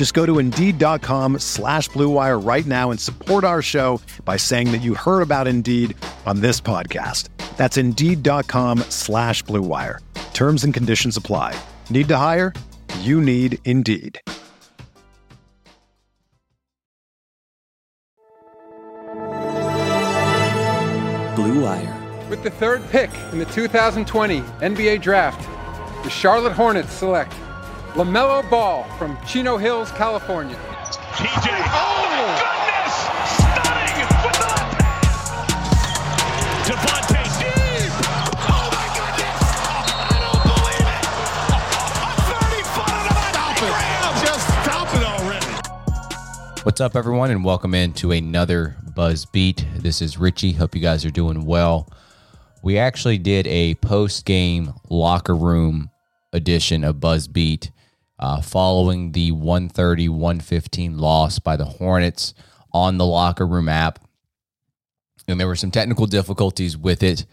Just go to Indeed.com slash BlueWire right now and support our show by saying that you heard about Indeed on this podcast. That's Indeed.com slash BlueWire. Terms and conditions apply. Need to hire? You need Indeed. Blue Wire. With the third pick in the 2020 NBA Draft, the Charlotte Hornets select LaMelo Ball from Chino Hills, California. TJ. Oh, oh, my goodness! Stunning with the left hand. Devonte deep. Oh, my goodness! I don't believe it. A 30 footer to Just stop it already. What's up, everyone, and welcome into another Buzz Beat. This is Richie. Hope you guys are doing well. We actually did a post game locker room edition of Buzz Beat uh, following the 130 115 loss by the Hornets on the locker room app. And there were some technical difficulties with it.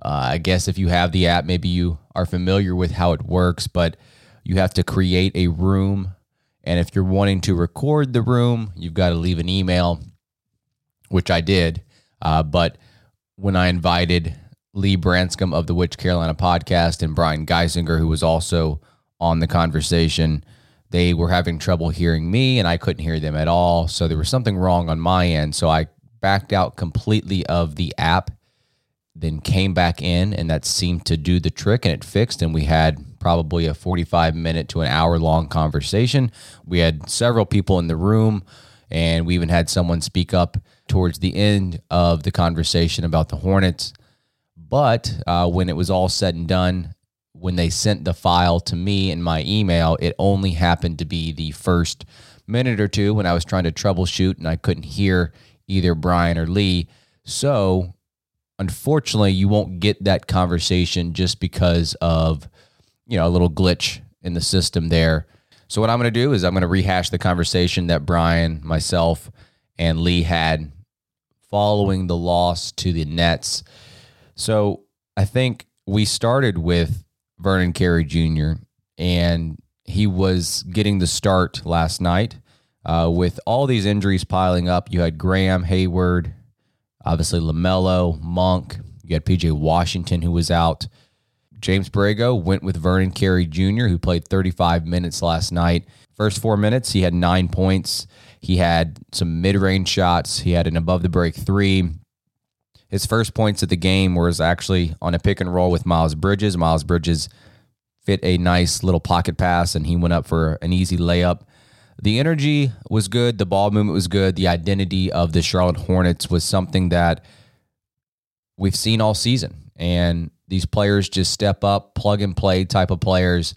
Uh, I guess if you have the app, maybe you are familiar with how it works, but you have to create a room. And if you're wanting to record the room, you've got to leave an email, which I did. Uh, but when I invited Lee Branscombe of the Which Carolina podcast and Brian Geisinger, who was also on the conversation. They were having trouble hearing me and I couldn't hear them at all. So there was something wrong on my end. So I backed out completely of the app, then came back in, and that seemed to do the trick and it fixed. And we had probably a 45 minute to an hour long conversation. We had several people in the room, and we even had someone speak up towards the end of the conversation about the Hornets. But uh, when it was all said and done, when they sent the file to me in my email, it only happened to be the first minute or two when I was trying to troubleshoot and I couldn't hear either Brian or Lee. So, unfortunately, you won't get that conversation just because of, you know, a little glitch in the system there. So, what I'm going to do is I'm going to rehash the conversation that Brian, myself, and Lee had following the loss to the Nets. So, I think we started with Vernon Carey Jr., and he was getting the start last night. Uh, with all these injuries piling up, you had Graham, Hayward, obviously LaMelo, Monk. You had PJ Washington, who was out. James Borrego went with Vernon Carey Jr., who played 35 minutes last night. First four minutes, he had nine points. He had some mid range shots. He had an above the break three. His first points of the game was actually on a pick and roll with Miles Bridges. Miles Bridges fit a nice little pocket pass and he went up for an easy layup. The energy was good, the ball movement was good, the identity of the Charlotte Hornets was something that we've seen all season. And these players just step up, plug and play type of players.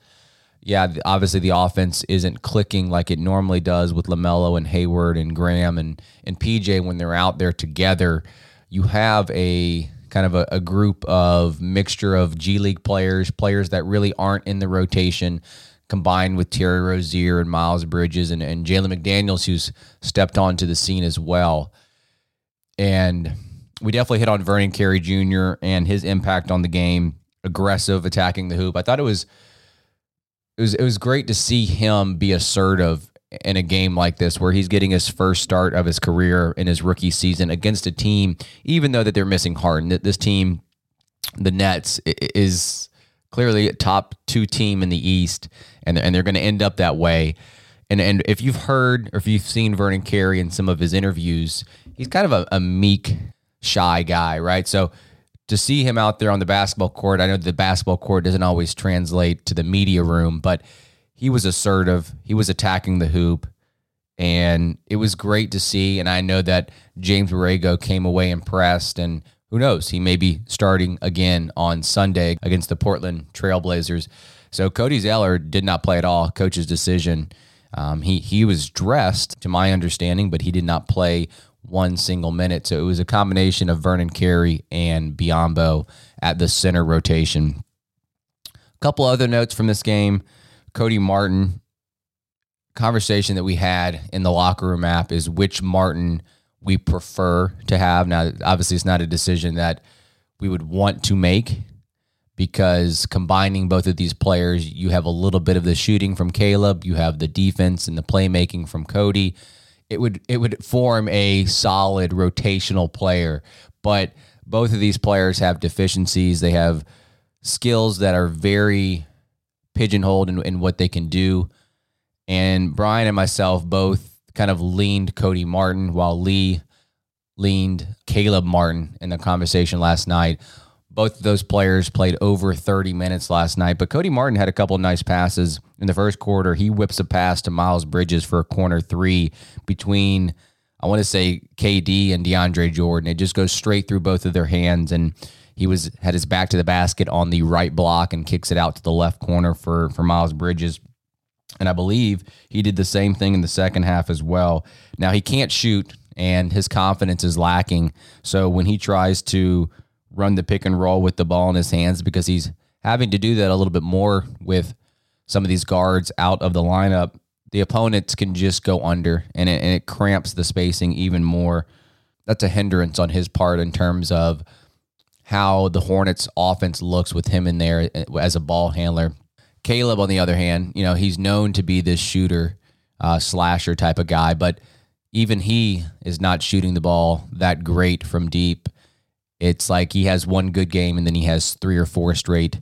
Yeah, obviously the offense isn't clicking like it normally does with LaMelo and Hayward and Graham and and PJ when they're out there together you have a kind of a, a, group of mixture of G League players, players that really aren't in the rotation, combined with Terry Rozier and Miles Bridges and, and Jalen McDaniels, who's stepped onto the scene as well. And we definitely hit on Vernon Carey Jr. and his impact on the game, aggressive, attacking the hoop. I thought it was it was it was great to see him be assertive in a game like this where he's getting his first start of his career in his rookie season against a team, even though that they're missing Harden. That this team, the Nets, is clearly a top two team in the East, and and they're going to end up that way. And and if you've heard or if you've seen Vernon Carey in some of his interviews, he's kind of a, a meek, shy guy, right? So to see him out there on the basketball court, I know the basketball court doesn't always translate to the media room, but he was assertive. He was attacking the hoop, and it was great to see. And I know that James Borrego came away impressed, and who knows, he may be starting again on Sunday against the Portland Trailblazers. So Cody Zeller did not play at all. Coach's decision. Um, he he was dressed, to my understanding, but he did not play one single minute. So it was a combination of Vernon Carey and Biyombo at the center rotation. A couple other notes from this game. Cody Martin conversation that we had in the locker room app is which Martin we prefer to have. Now, obviously, it's not a decision that we would want to make because combining both of these players, you have a little bit of the shooting from Caleb, you have the defense and the playmaking from Cody. It would it would form a solid rotational player, but both of these players have deficiencies. They have skills that are very pigeonholed in, in what they can do. And Brian and myself both kind of leaned Cody Martin while Lee leaned Caleb Martin in the conversation last night. Both of those players played over 30 minutes last night, but Cody Martin had a couple of nice passes in the first quarter. He whips a pass to Miles Bridges for a corner three between, I want to say, KD and DeAndre Jordan. It just goes straight through both of their hands, and he was had his back to the basket on the right block and kicks it out to the left corner for for Miles Bridges. And I believe he did the same thing in the second half as well. Now he can't shoot and his confidence is lacking. So when he tries to run the pick and roll with the ball in his hands because he's having to do that a little bit more with some of these guards out of the lineup, the opponents can just go under and it, and it cramps the spacing even more. That's a hindrance on his part in terms of how the Hornets offense looks with him in there as a ball handler. Caleb, on the other hand, you know, he's known to be this shooter, uh, slasher type of guy, but even he is not shooting the ball that great from deep. It's like he has one good game and then he has three or four straight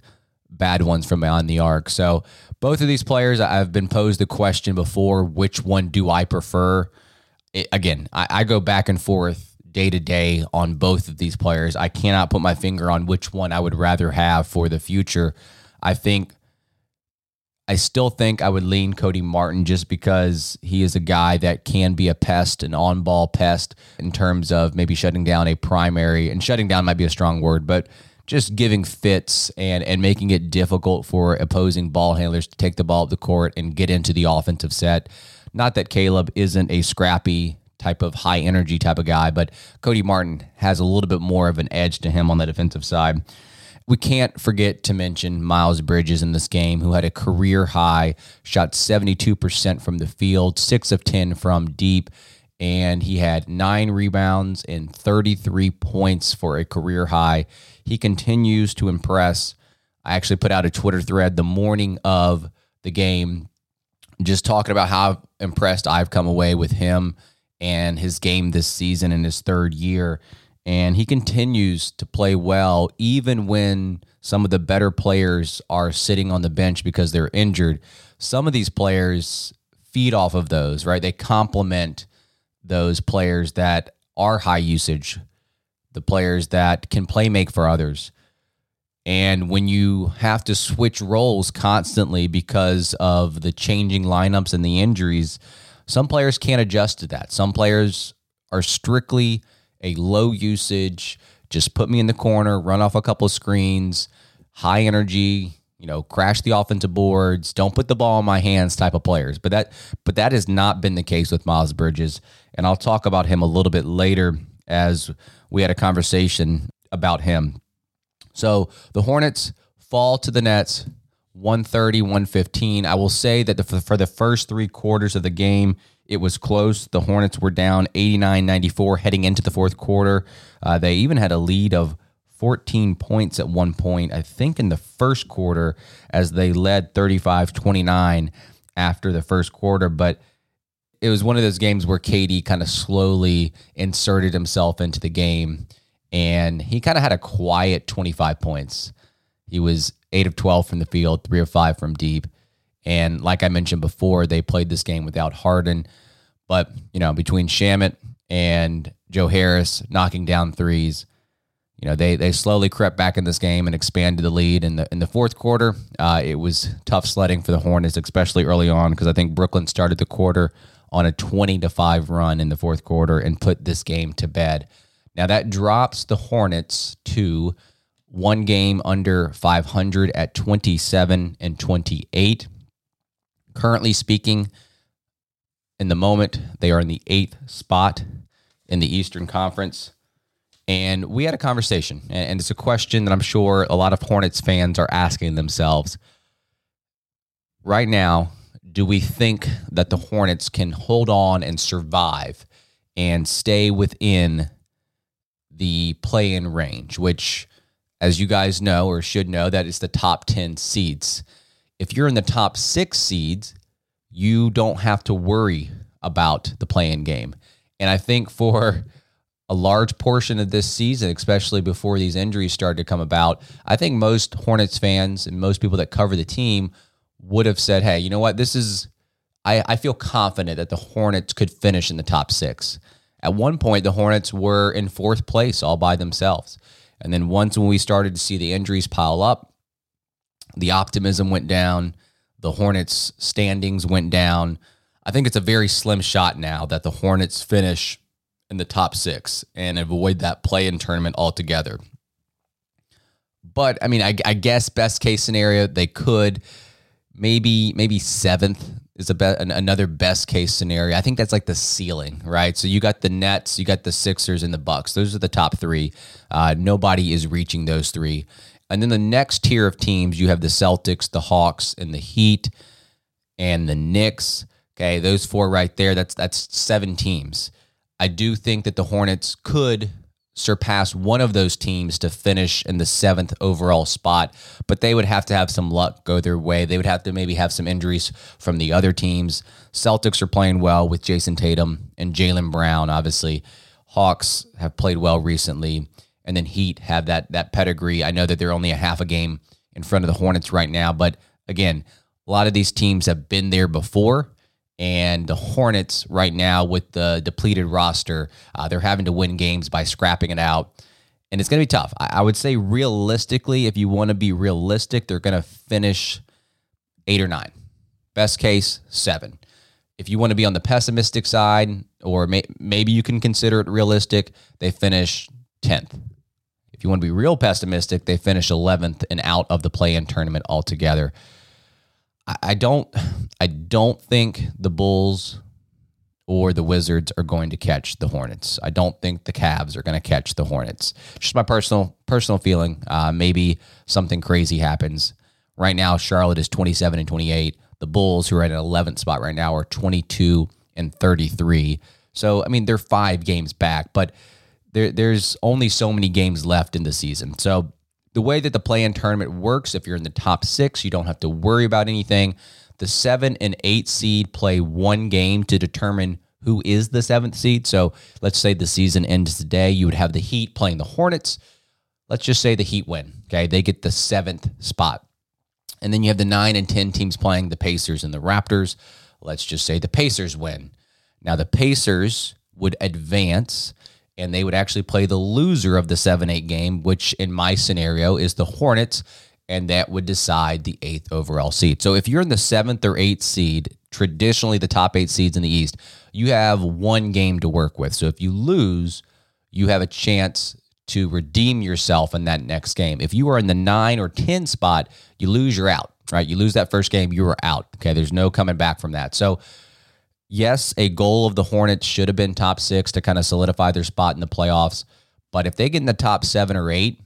bad ones from beyond the arc. So both of these players, I've been posed the question before: which one do I prefer? It, again, I, I go back and forth day to day on both of these players. I cannot put my finger on which one I would rather have for the future. I think I still think I would lean Cody Martin just because he is a guy that can be a pest, an on ball pest in terms of maybe shutting down a primary. And shutting down might be a strong word, but just giving fits and, and making it difficult for opposing ball handlers to take the ball up the court and get into the offensive set. Not that Caleb isn't a scrappy type of high energy type of guy, but Cody Martin has a little bit more of an edge to him on the defensive side. We can't forget to mention Miles Bridges in this game, who had a career high, shot 72% from the field, six of 10 from deep, and he had nine rebounds and 33 points for a career high. He continues to impress. I actually put out a Twitter thread the morning of the game, just talking about how impressed I've come away with him and his game this season in his third year and he continues to play well even when some of the better players are sitting on the bench because they're injured. Some of these players feed off of those, right? They complement those players that are high usage, the players that can play make for others. And when you have to switch roles constantly because of the changing lineups and the injuries, some players can't adjust to that. Some players are strictly a low usage, just put me in the corner, run off a couple of screens, high energy, you know, crash the offensive boards, don't put the ball in my hands type of players. But that but that has not been the case with Miles Bridges. And I'll talk about him a little bit later as we had a conversation about him. So the Hornets fall to the Nets 130, 115. I will say that the, for the first three quarters of the game, it was close. The Hornets were down 89 94 heading into the fourth quarter. Uh, they even had a lead of 14 points at one point, I think in the first quarter, as they led 35 29 after the first quarter. But it was one of those games where KD kind of slowly inserted himself into the game and he kind of had a quiet 25 points. He was 8 of 12 from the field, 3 of 5 from deep. And like I mentioned before, they played this game without Harden. But, you know, between Shamet and Joe Harris knocking down threes, you know they they slowly crept back in this game and expanded the lead in the in the fourth quarter. Uh, it was tough sledding for the Hornets, especially early on, because I think Brooklyn started the quarter on a twenty to five run in the fourth quarter and put this game to bed. Now that drops the Hornets to one game under 500 at 27 and 28. Currently speaking, in the moment, they are in the eighth spot in the Eastern Conference. And we had a conversation, and it's a question that I'm sure a lot of Hornets fans are asking themselves. Right now, do we think that the Hornets can hold on and survive and stay within the play in range, which, as you guys know or should know, that is the top 10 seeds. If you're in the top six seeds, you don't have to worry about the play in game. And I think for a large portion of this season, especially before these injuries started to come about, I think most Hornets fans and most people that cover the team would have said, hey, you know what? This is, I, I feel confident that the Hornets could finish in the top six. At one point, the Hornets were in fourth place all by themselves. And then once when we started to see the injuries pile up, the optimism went down, the Hornets' standings went down. I think it's a very slim shot now that the Hornets finish in the top six and avoid that play in tournament altogether. But I mean, I, I guess best case scenario, they could maybe maybe seventh is a be- another best case scenario. I think that's like the ceiling, right? So you got the Nets, you got the Sixers, and the Bucks. Those are the top three. Uh, nobody is reaching those three. And then the next tier of teams, you have the Celtics, the Hawks, and the Heat, and the Knicks. Okay, those four right there. That's that's seven teams. I do think that the Hornets could surpass one of those teams to finish in the seventh overall spot, but they would have to have some luck go their way. They would have to maybe have some injuries from the other teams. Celtics are playing well with Jayson Tatum and Jaylen Brown, obviously. Hawks have played well recently, and then Heat have that that pedigree. I know that they're only a half a game in front of the Hornets right now, but again, a lot of these teams have been there before and the Hornets right now with the depleted roster, uh, they're having to win games by scrapping it out. And it's going to be tough. I, I would say realistically, if you want to be realistic, they're going to finish eight or nine. Best case, seven. If you want to be on the pessimistic side, or may, maybe you can consider it realistic, they finish 10th. If you want to be real pessimistic, they finish 11th and out of the play in tournament altogether. I don't I don't think the Bulls or the Wizards are going to catch the Hornets. I don't think the Cavs are going to catch the Hornets. Just my personal personal feeling. Uh, maybe something crazy happens. Right now, Charlotte is 27 and 28. The Bulls, who are at an 11th spot right now, are 22 and 33. So, I mean, they're five games back, but there, there's only so many games left in the season. So the way that the play in tournament works, if you're in the top six, you don't have to worry about anything. The seven and eight seed play one game to determine who is the seventh seed. So let's say the season ends today. You would have the Heat playing the Hornets. Let's just say the Heat win. Okay. They get the seventh spot. And then you have the nine and 10 teams playing the Pacers and the Raptors. Let's just say the Pacers win. Now, the Pacers would advance and they would actually play the loser of the 7 8 game, which in my scenario is the Hornets, and that would decide the eighth overall seed. So if you're in the seventh or eighth seed, traditionally the top eight seeds in the East, you have one game to work with. So if you lose, you have a chance to redeem yourself in that next game. If you are in the nine or 10 spot, you lose, you're out, right? You lose that first game, you are out. Okay. There's no coming back from that. So yes, a goal of the Hornets should have been top six to kind of solidify their spot in the playoffs. But if they get in the top seven or eight,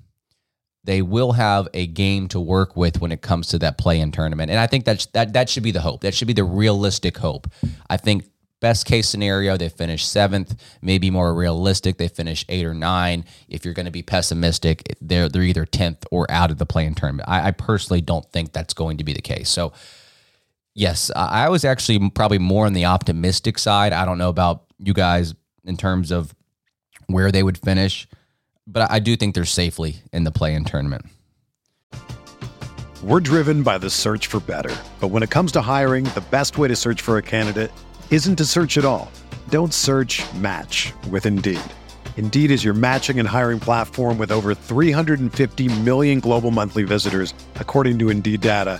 they will have a game to work with when it comes to that play in tournament. And I think that's, that that should be the hope. That should be the realistic hope. I think best case scenario, they finish seventh. Maybe more realistic, they finish eight or nine. If you're going to be pessimistic, they're they're either tenth or out of the play in tournament. I, I personally don't think that's going to be the case. So Yes, I was actually probably more on the optimistic side. I don't know about you guys in terms of where they would finish, but I do think they're safely in the play in tournament. We're driven by the search for better. But when it comes to hiring, the best way to search for a candidate isn't to search at all. Don't search match with Indeed. Indeed is your matching and hiring platform with over 350 million global monthly visitors, according to Indeed data,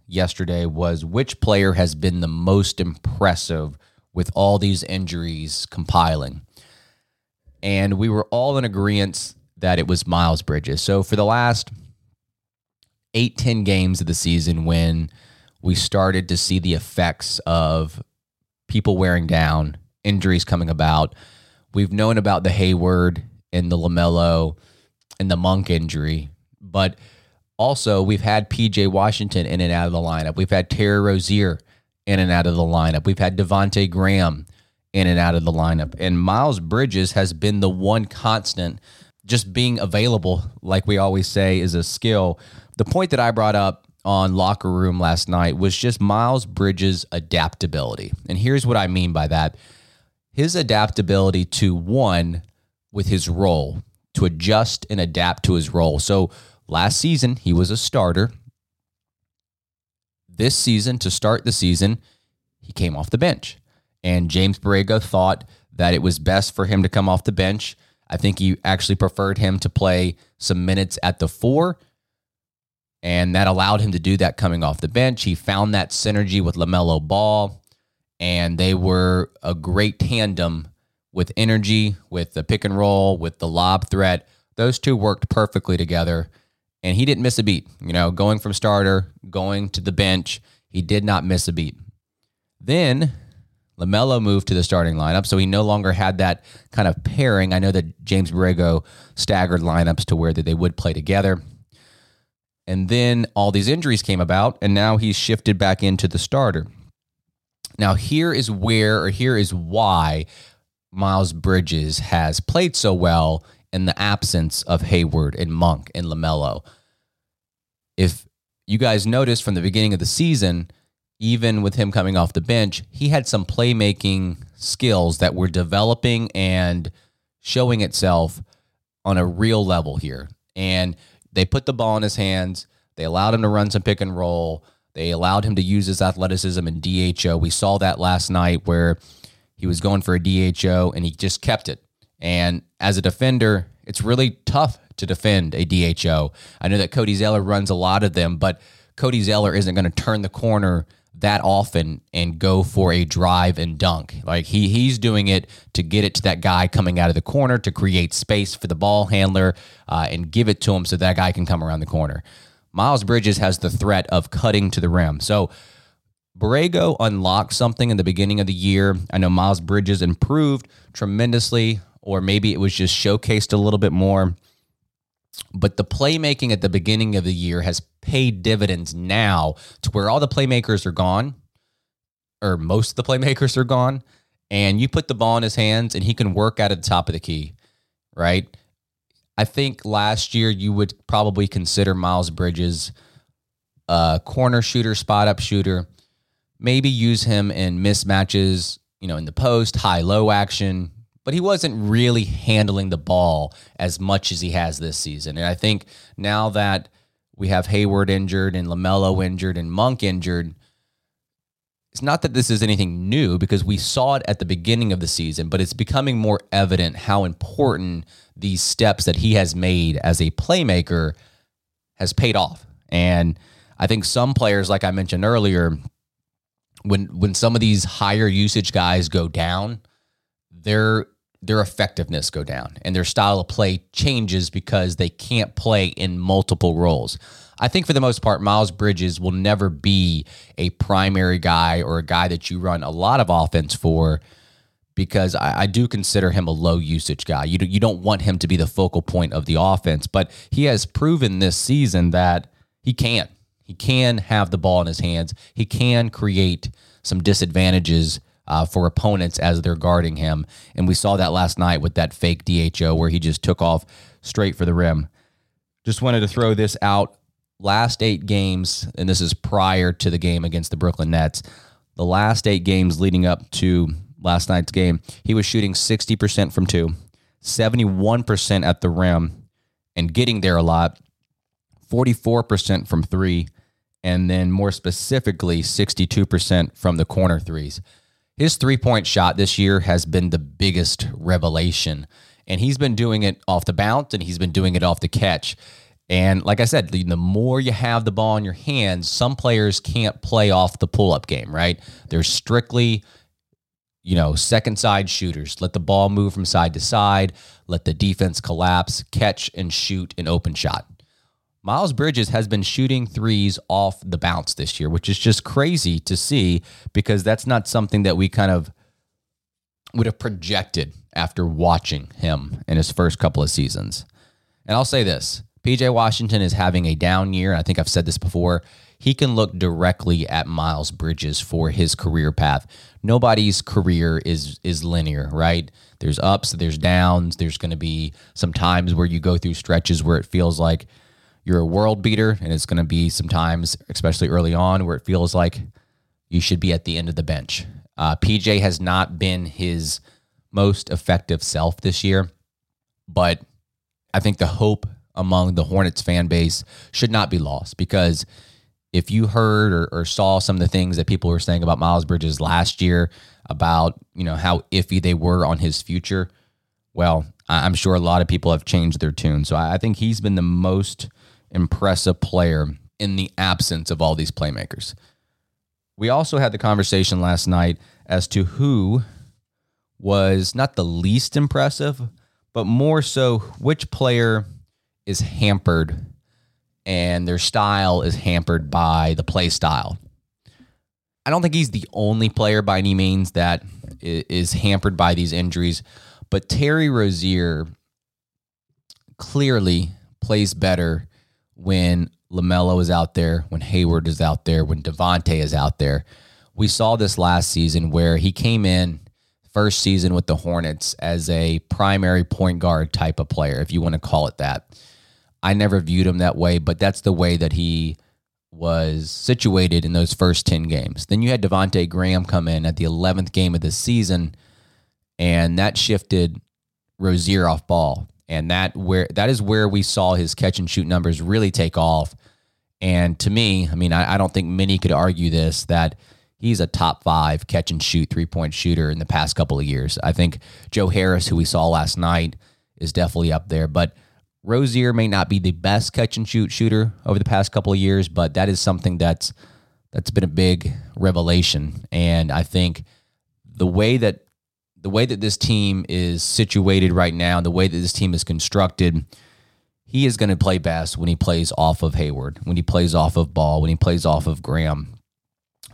yesterday was which player has been the most impressive with all these injuries compiling. And we were all in agreement that it was Miles Bridges. So for the last eight, 10 games of the season when we started to see the effects of people wearing down, injuries coming about, we've known about the Hayward and the LaMelo and the Monk injury but also, we've had PJ Washington in and out of the lineup. We've had Terry Rozier in and out of the lineup. We've had Devonte Graham in and out of the lineup. And Miles Bridges has been the one constant, just being available, like we always say, is a skill. The point that I brought up on Locker Room last night was just Miles Bridges' adaptability. And here's what I mean by that his adaptability to one, with his role, to adjust and adapt to his role. So, Last season, he was a starter. This season, to start the season, he came off the bench. And James Borrego thought that it was best for him to come off the bench. I think he actually preferred him to play some minutes at the four. And that allowed him to do that coming off the bench. He found that synergy with LaMelo Ball, and they were a great tandem with energy, with the pick and roll, with the lob threat. Those two worked perfectly together and he didn't miss a beat. You know, going from starter, going to the bench, he did not miss a beat. Then LaMelo moved to the starting lineup, so he no longer had that kind of pairing. I know that James Borrego staggered lineups to where that they would play together. And then all these injuries came about, and now he's shifted back into the starter. Now, here is where, or here is why Miles Bridges has played so well in the absence of Hayward and Monk and LaMelo. If you guys noticed from the beginning of the season, even with him coming off the bench, he had some playmaking skills that were developing and showing itself on a real level here. And they put the ball in his hands. They allowed him to run some pick and roll. They allowed him to use his athleticism in DHO. We saw that last night where he was going for a DHO and he just kept it. And as a defender, it's really tough to defend a DHO. I know that Cody Zeller runs a lot of them, but Cody Zeller isn't going to turn the corner that often and go for a drive and dunk. Like he he's doing it to get it to that guy coming out of the corner to create space for the ball handler uh, and give it to him so that guy can come around the corner. Miles Bridges has the threat of cutting to the rim. So Borrego unlocked something in the beginning of the year. I know Miles Bridges improved tremendously or maybe it was just showcased a little bit more. But the playmaking at the beginning of the year has paid dividends now to where all the playmakers are gone, or most of the playmakers are gone, and you put the ball in his hands and he can work out at the top of the key, right? I think last year you would probably consider Miles Bridges a corner shooter, spot up shooter. Maybe use him in mismatches, you know, in the post, high low action, but he wasn't really handling the ball as much as he has this season. And I think now that we have Hayward injured and LaMelo injured and Monk injured, it's not that this is anything new because we saw it at the beginning of the season, but it's becoming more evident how important these steps that he has made as a playmaker has paid off. And I think some players, like I mentioned earlier, when when some of these higher usage guys go down, they're their effectiveness go down and their style of play changes because they can't play in multiple roles. I think for the most part, Miles Bridges will never be a primary guy or a guy that you run a lot of offense for because I, I, do consider him a low usage guy. You, do, you don't want him to be the focal point of the offense, but he has proven this season that he can. He can have the ball in his hands. He can create some disadvantages uh, for opponents as they're guarding him. And we saw that last night with that fake DHO where he just took off straight for the rim. Just wanted to throw this out last eight games, and this is prior to the game against the Brooklyn Nets, the last eight games leading up to last night's game, he was shooting 60% from two, 71% at the rim, and getting there a lot, 44% from three, and then more specifically, 62% from the corner threes. His three point shot this year has been the biggest revelation, and he's been doing it off the bounce and he's been doing it off the catch. And like I said, the, more you have the ball in your hands, some players can't play off the pull up game, right? They're strictly, you know, second side shooters. Let the ball move from side to side, let the defense collapse, catch and shoot an open shot. Miles Bridges has been shooting threes off the bounce this year, which is just crazy to see because that's not something that we kind of would have projected after watching him in his first couple of seasons. And I'll say this PJ Washington is having a down year. I think I've said this before. He can look directly at Miles Bridges for his career path. Nobody's career is is linear, right? There's ups, there's downs. There's going to be some times where you go through stretches where it feels like you're a world beater, and it's going to be sometimes, especially early on, where it feels like you should be at the end of the bench. Uh, PJ has not been his most effective self this year, but I think the hope among the Hornets fan base should not be lost because if you heard or, or, saw some of the things that people were saying about Miles Bridges last year about you know how iffy they were on his future, well, I'm sure a lot of people have changed their tune. So I think he's been the most impressive player in the absence of all these playmakers. We also had the conversation last night as to who was not the least impressive, but more so which player is hampered and their style is hampered by the play style. I don't think he's the only player by any means that is hampered by these injuries, but Terry Rozier clearly plays better when LaMelo is out there, when Hayward is out there, when Devonte is out there. We saw this last season where he came in first season with the Hornets as a primary point guard type of player, if you want to call it that. I never viewed him that way, but that's the way that he was situated in those first 10 games. Then you had Devonte Graham come in at the 11th game of the season, and that shifted Rozier off ball. And that where that is where we saw his catch and shoot numbers really take off. And to me, I mean, I, I don't think many could argue this that he's a top five catch and shoot three point shooter in the past couple of years. I think Joe Harris, who we saw last night, is definitely up there. But Rozier may not be the best catch and shoot shooter over the past couple of years, but that is something that's that's been a big revelation. And I think the way that the way that this team is situated right now, the way that this team is constructed, he is going to play best when he plays off of Hayward, when he plays off of Ball, when he plays off of Graham.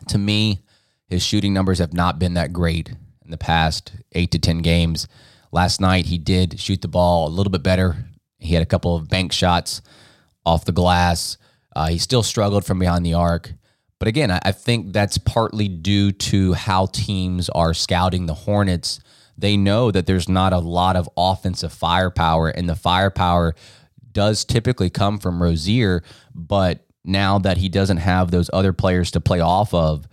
To me, his shooting numbers have not been that great in the past eight to 10 games. Last night, he did shoot the ball a little bit better he had a couple of bank shots off the glass. Uh, he still struggled from behind the arc. But again, I, think that's partly due to how teams are scouting the Hornets. They know that there's not a lot of offensive firepower, and the firepower does typically come from Rozier. But now that he doesn't have those other players to play off of,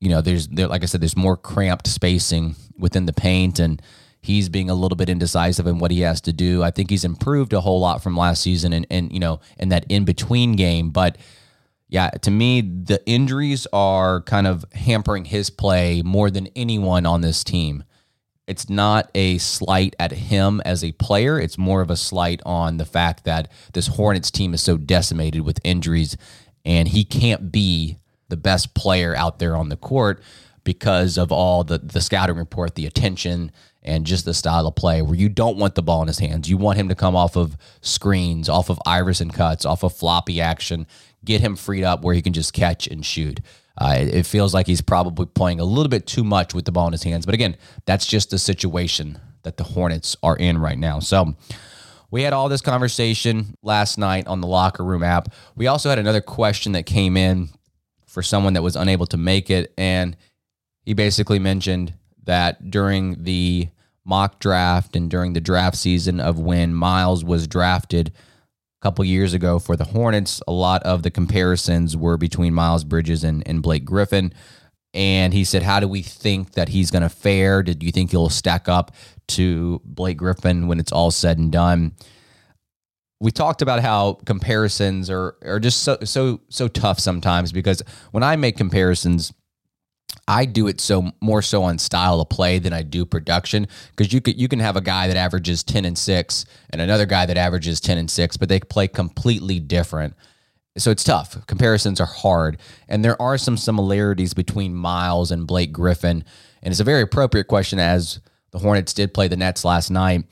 you know, there's there, like I said, there's more cramped spacing within the paint, and he's being a little bit indecisive in what he has to do. I think he's improved a whole lot from last season and, and you know, in that in between game. But yeah, to me, the injuries are kind of hampering his play more than anyone on this team. It's not a slight at him as a player. It's more of a slight on the fact that this Hornets team is so decimated with injuries and he can't be the best player out there on the court because of all the the scouting report, the attention, and just the style of play where you don't want the ball in his hands. You want him to come off of screens, off of Iverson cuts, off of floppy action, get him freed up where he can just catch and shoot. Uh, it, it feels like he's probably playing a little bit too much with the ball in his hands. But again, that's just the situation that the Hornets are in right now. So we had all this conversation last night on the locker room app. We also had another question that came in for someone that was unable to make it. And he basically mentioned that during the mock draft and during the draft season of when Miles was drafted a couple years ago for the Hornets, a lot of the comparisons were between Miles Bridges and, and Blake Griffin. And he said, How do we think that he's going to fare? Did you think he'll stack up to Blake Griffin when it's all said and done? We talked about how comparisons are are just so so so tough sometimes because when I make comparisons, I do it so more so on style of play than I do production because you could you can have a guy that averages 10 and 6 and another guy that averages 10 and 6 but they play completely different. So it's tough. Comparisons are hard and there are some similarities between Miles and Blake Griffin and it's a very appropriate question as the Hornets did play the Nets last night.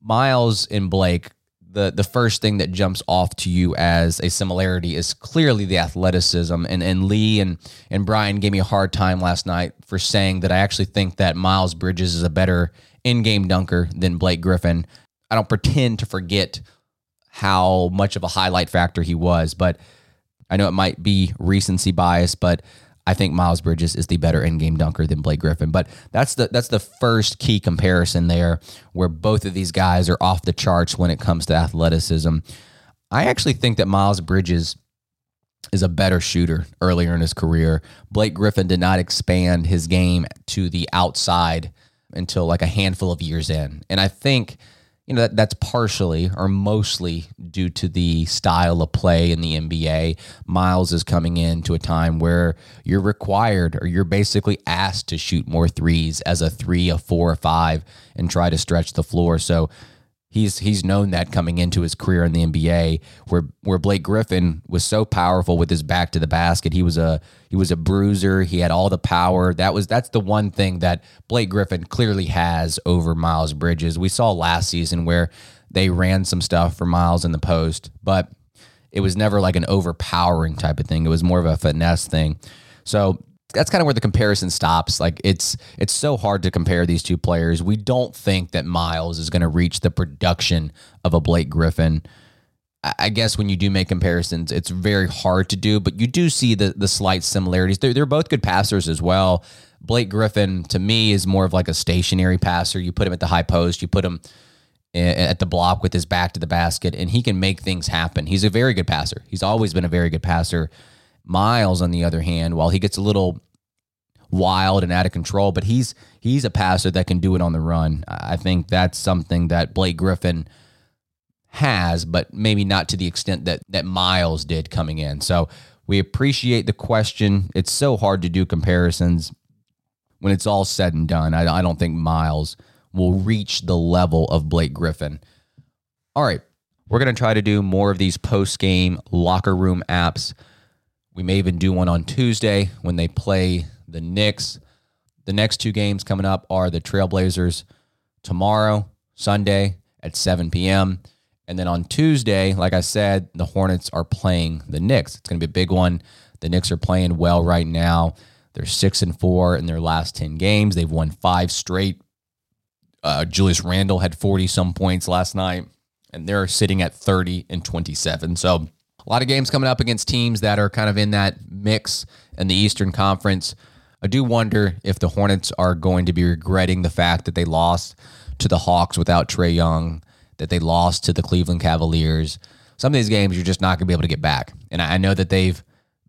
Miles and Blake the the first thing that jumps off to you as a similarity is clearly the athleticism. And and Lee and and Brian gave me a hard time last night for saying that I actually think that Miles Bridges is a better in-game dunker than Blake Griffin. I don't pretend to forget how much of a highlight factor he was, but I know it might be recency bias, but I think Miles Bridges is the better in-game dunker than Blake Griffin. But that's the that's the first key comparison there, where both of these guys are off the charts when it comes to athleticism. I actually think that Miles Bridges is a better shooter earlier in his career. Blake Griffin did not expand his game to the outside until like a handful of years in. And I think you know that, that's partially or mostly due to the style of play in the NBA. Miles is coming into a time where you're required or you're basically asked to shoot more threes as a three, a four, a five, and try to stretch the floor. So he's he's known that coming into his career in the NBA, where where Blake Griffin was so powerful with his back to the basket. He was a he was a bruiser. He had all the power. That was that's the one thing that Blake Griffin clearly has over Miles Bridges. We saw last season where they ran some stuff for Miles in the post, but it was never like an overpowering type of thing. It was more of a finesse thing. So that's kind of where the comparison stops. Like it's it's so hard to compare these two players. We don't think that Miles is going to reach the production of a Blake Griffin. I guess when you do make comparisons, it's very hard to do, but you do see the the slight similarities. They're, they're both good passers as well. Blake Griffin, to me, is more of like a stationary passer. You put him at the high post, you put him eh, eh, at the block with his back to the basket, and he can make things happen. He's a very good passer. He's always been a very good passer. Miles, on the other hand, while he gets a little wild and out of control, but he's he's a passer that can do it on the run. I think that's something that Blake Griffin has, but maybe not to the extent that that Miles did coming in. So we appreciate the question. It's so hard to do comparisons when it's all said and done. I, I don't think Miles will reach the level of Blake Griffin. All right, we're going to try to do more of these post game locker room apps. We may even do one on Tuesday when they play the Knicks. The next two games coming up are the Trailblazers tomorrow, Sunday at 7 p.m. And then on Tuesday, like I said, the Hornets are playing the Knicks. It's going to be a big one. The Knicks are playing well right now. They're six and four in their last 10 games. They've won five straight. Uh, Julius Randle had 40 some points last night, and they're sitting at 30 and 27. So a lot of games coming up against teams that are kind of in that mix in the Eastern Conference. I do wonder if the Hornets are going to be regretting the fact that they lost to the Hawks without Trae Young, that they lost to the Cleveland Cavaliers. Some of these games you're just not going to be able to get back. And I know that they've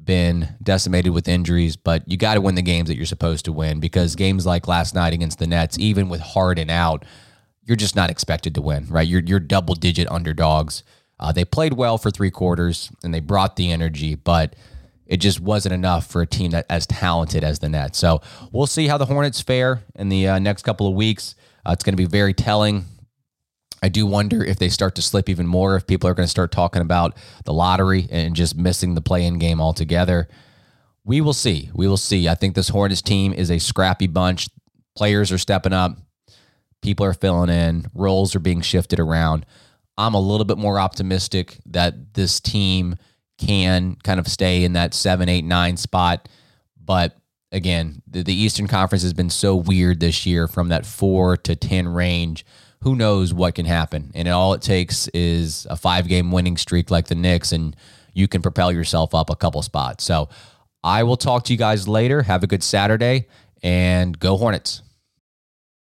been decimated with injuries, but you got to win the games that you're supposed to win because games like last night against the Nets, even with Harden out, you're just not expected to win, right? You're, you're double digit underdogs. Uh, they played well for three quarters and they brought the energy, but it just wasn't enough for a team that as talented as the Nets. So we'll see how the Hornets fare in the uh, next couple of weeks. Uh, it's going to be very telling. I do wonder if they start to slip even more, if people are going to start talking about the lottery and just missing the play in game altogether. we will see. We will see. I think this Hornets team is a scrappy bunch. Players are stepping up. People are filling in. Roles are being shifted around. I'm a little bit more optimistic that this team can kind of stay in that seven, eight, nine spot. But again, the, the Eastern Conference has been so weird this year from that four to 10 range. Who knows what can happen? And all it takes is a five game winning streak like the Knicks, and you can propel yourself up a couple spots. So I will talk to you guys later. Have a good Saturday and go Hornets.